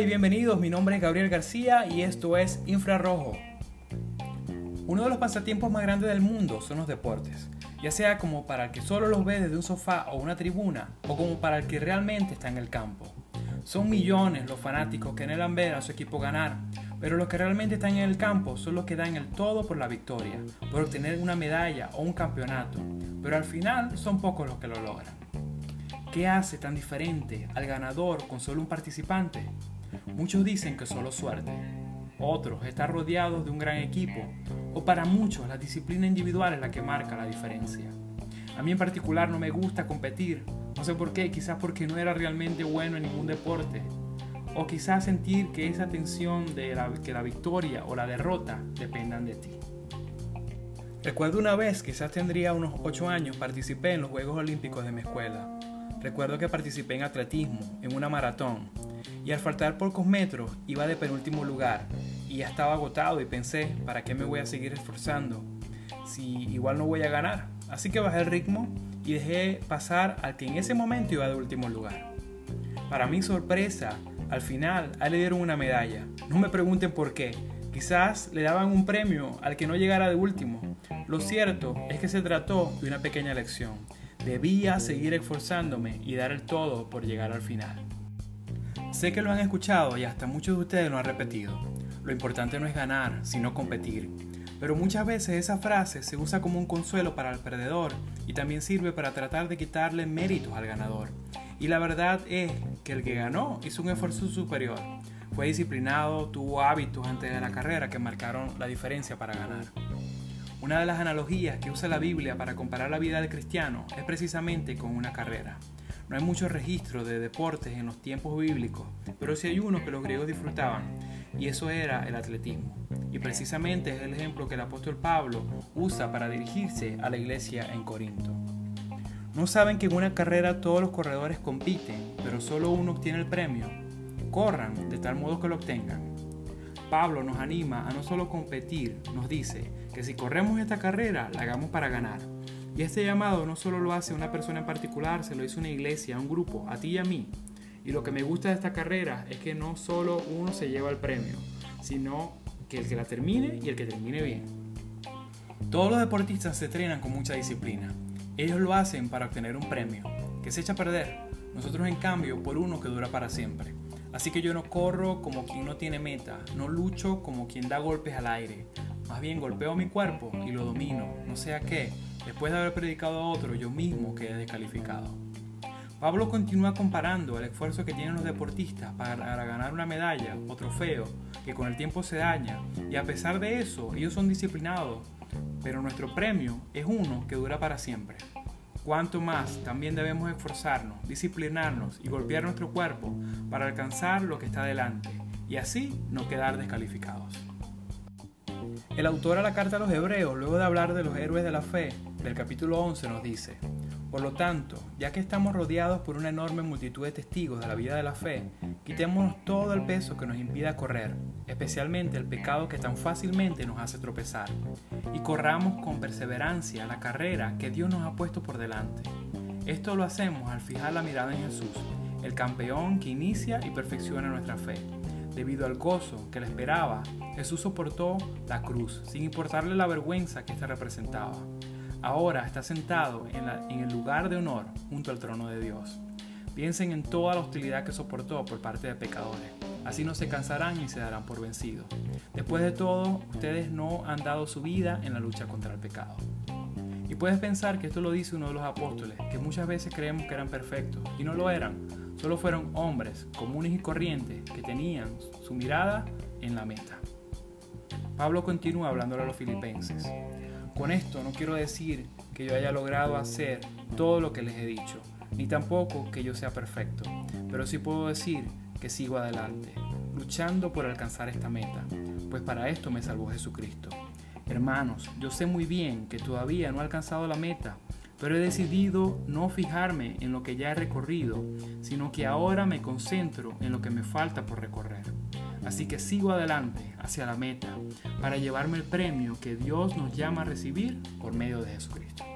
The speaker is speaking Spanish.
Y bienvenidos, mi nombre es Gabriel García y esto es Infrarrojo. Uno de los pasatiempos más grandes del mundo son los deportes, ya sea como para el que solo los ve desde un sofá o una tribuna, o como para el que realmente está en el campo. Son millones los fanáticos que anhelan ver a su equipo ganar, pero los que realmente están en el campo son los que dan el todo por la victoria, por obtener una medalla o un campeonato, pero al final son pocos los que lo logran. ¿Qué hace tan diferente al ganador con solo un participante? Muchos dicen que solo suerte, otros estar rodeados de un gran equipo, o para muchos la disciplina individual es la que marca la diferencia. A mí en particular no me gusta competir, no sé por qué, quizás porque no era realmente bueno en ningún deporte, o quizás sentir que esa tensión de que la victoria o la derrota dependan de ti. Recuerdo una vez, quizás tendría unos 8 años, participé en los Juegos Olímpicos de mi escuela. Recuerdo que participé en atletismo, en una maratón, y al faltar pocos metros iba de penúltimo lugar y ya estaba agotado y pensé, ¿para qué me voy a seguir esforzando? Si igual no voy a ganar. Así que bajé el ritmo y dejé pasar al que en ese momento iba de último lugar. Para mi sorpresa, al final le dieron una medalla. No me pregunten por qué. Quizás le daban un premio al que no llegara de último. Lo cierto es que se trató de una pequeña lección Debía seguir esforzándome y dar el todo por llegar al final. Sé que lo han escuchado y hasta muchos de ustedes lo han repetido. Lo importante no es ganar, sino competir. Pero muchas veces esa frase se usa como un consuelo para el perdedor y también sirve para tratar de quitarle méritos al ganador. Y la verdad es que el que ganó hizo un esfuerzo superior. Fue disciplinado, tuvo hábitos antes de la carrera que marcaron la diferencia para ganar. Una de las analogías que usa la Biblia para comparar la vida del cristiano es precisamente con una carrera. No hay muchos registros de deportes en los tiempos bíblicos, pero sí hay uno que los griegos disfrutaban, y eso era el atletismo. Y precisamente es el ejemplo que el apóstol Pablo usa para dirigirse a la iglesia en Corinto. ¿No saben que en una carrera todos los corredores compiten, pero solo uno obtiene el premio? Corran de tal modo que lo obtengan. Pablo nos anima a no solo competir, nos dice que si corremos esta carrera, la hagamos para ganar. Y este llamado no solo lo hace una persona en particular, se lo hizo una iglesia, un grupo, a ti y a mí. Y lo que me gusta de esta carrera es que no solo uno se lleva el premio, sino que el que la termine y el que termine bien. Todos los deportistas se entrenan con mucha disciplina. Ellos lo hacen para obtener un premio, que se echa a perder. Nosotros en cambio por uno que dura para siempre. Así que yo no corro como quien no tiene meta, no lucho como quien da golpes al aire. Más bien golpeo mi cuerpo y lo domino, no sea que, después de haber predicado a otro, yo mismo quede descalificado. Pablo continúa comparando el esfuerzo que tienen los deportistas para ganar una medalla o trofeo que con el tiempo se daña y a pesar de eso ellos son disciplinados, pero nuestro premio es uno que dura para siempre cuánto más también debemos esforzarnos, disciplinarnos y golpear nuestro cuerpo para alcanzar lo que está delante y así no quedar descalificados. El autor a la carta a los Hebreos, luego de hablar de los héroes de la fe, del capítulo 11 nos dice, por lo tanto, ya que estamos rodeados por una enorme multitud de testigos de la vida de la fe, quitémonos todo el peso que nos impida correr, especialmente el pecado que tan fácilmente nos hace tropezar, y corramos con perseverancia la carrera que Dios nos ha puesto por delante. Esto lo hacemos al fijar la mirada en Jesús, el campeón que inicia y perfecciona nuestra fe. Debido al gozo que le esperaba, Jesús soportó la cruz, sin importarle la vergüenza que ésta representaba ahora está sentado en, el lugar de honor junto al trono de Dios. Piensen en toda la hostilidad que soportó por parte de pecadores. Así no se cansarán y se darán por vencidos. Después de todo, ustedes no han dado su vida en la lucha contra el pecado. Y puedes pensar que esto lo dice uno de los apóstoles, que muchas veces creemos que eran perfectos, y no lo eran. Solo fueron hombres comunes y corrientes que tenían su mirada en la meta. Pablo continúa hablándole a los filipenses. Con esto no quiero decir que yo haya logrado hacer todo lo que les he dicho, ni tampoco que yo sea perfecto, pero sí puedo decir que sigo adelante, luchando por alcanzar esta meta, pues para esto me salvó Jesucristo. Hermanos, yo sé muy bien que todavía no he alcanzado la meta, pero he decidido no fijarme en lo que ya he recorrido, sino que ahora me concentro en lo que me falta por recorrer. Así que sigo adelante hacia la meta para llevarme el premio que Dios nos llama a recibir por medio de Jesucristo.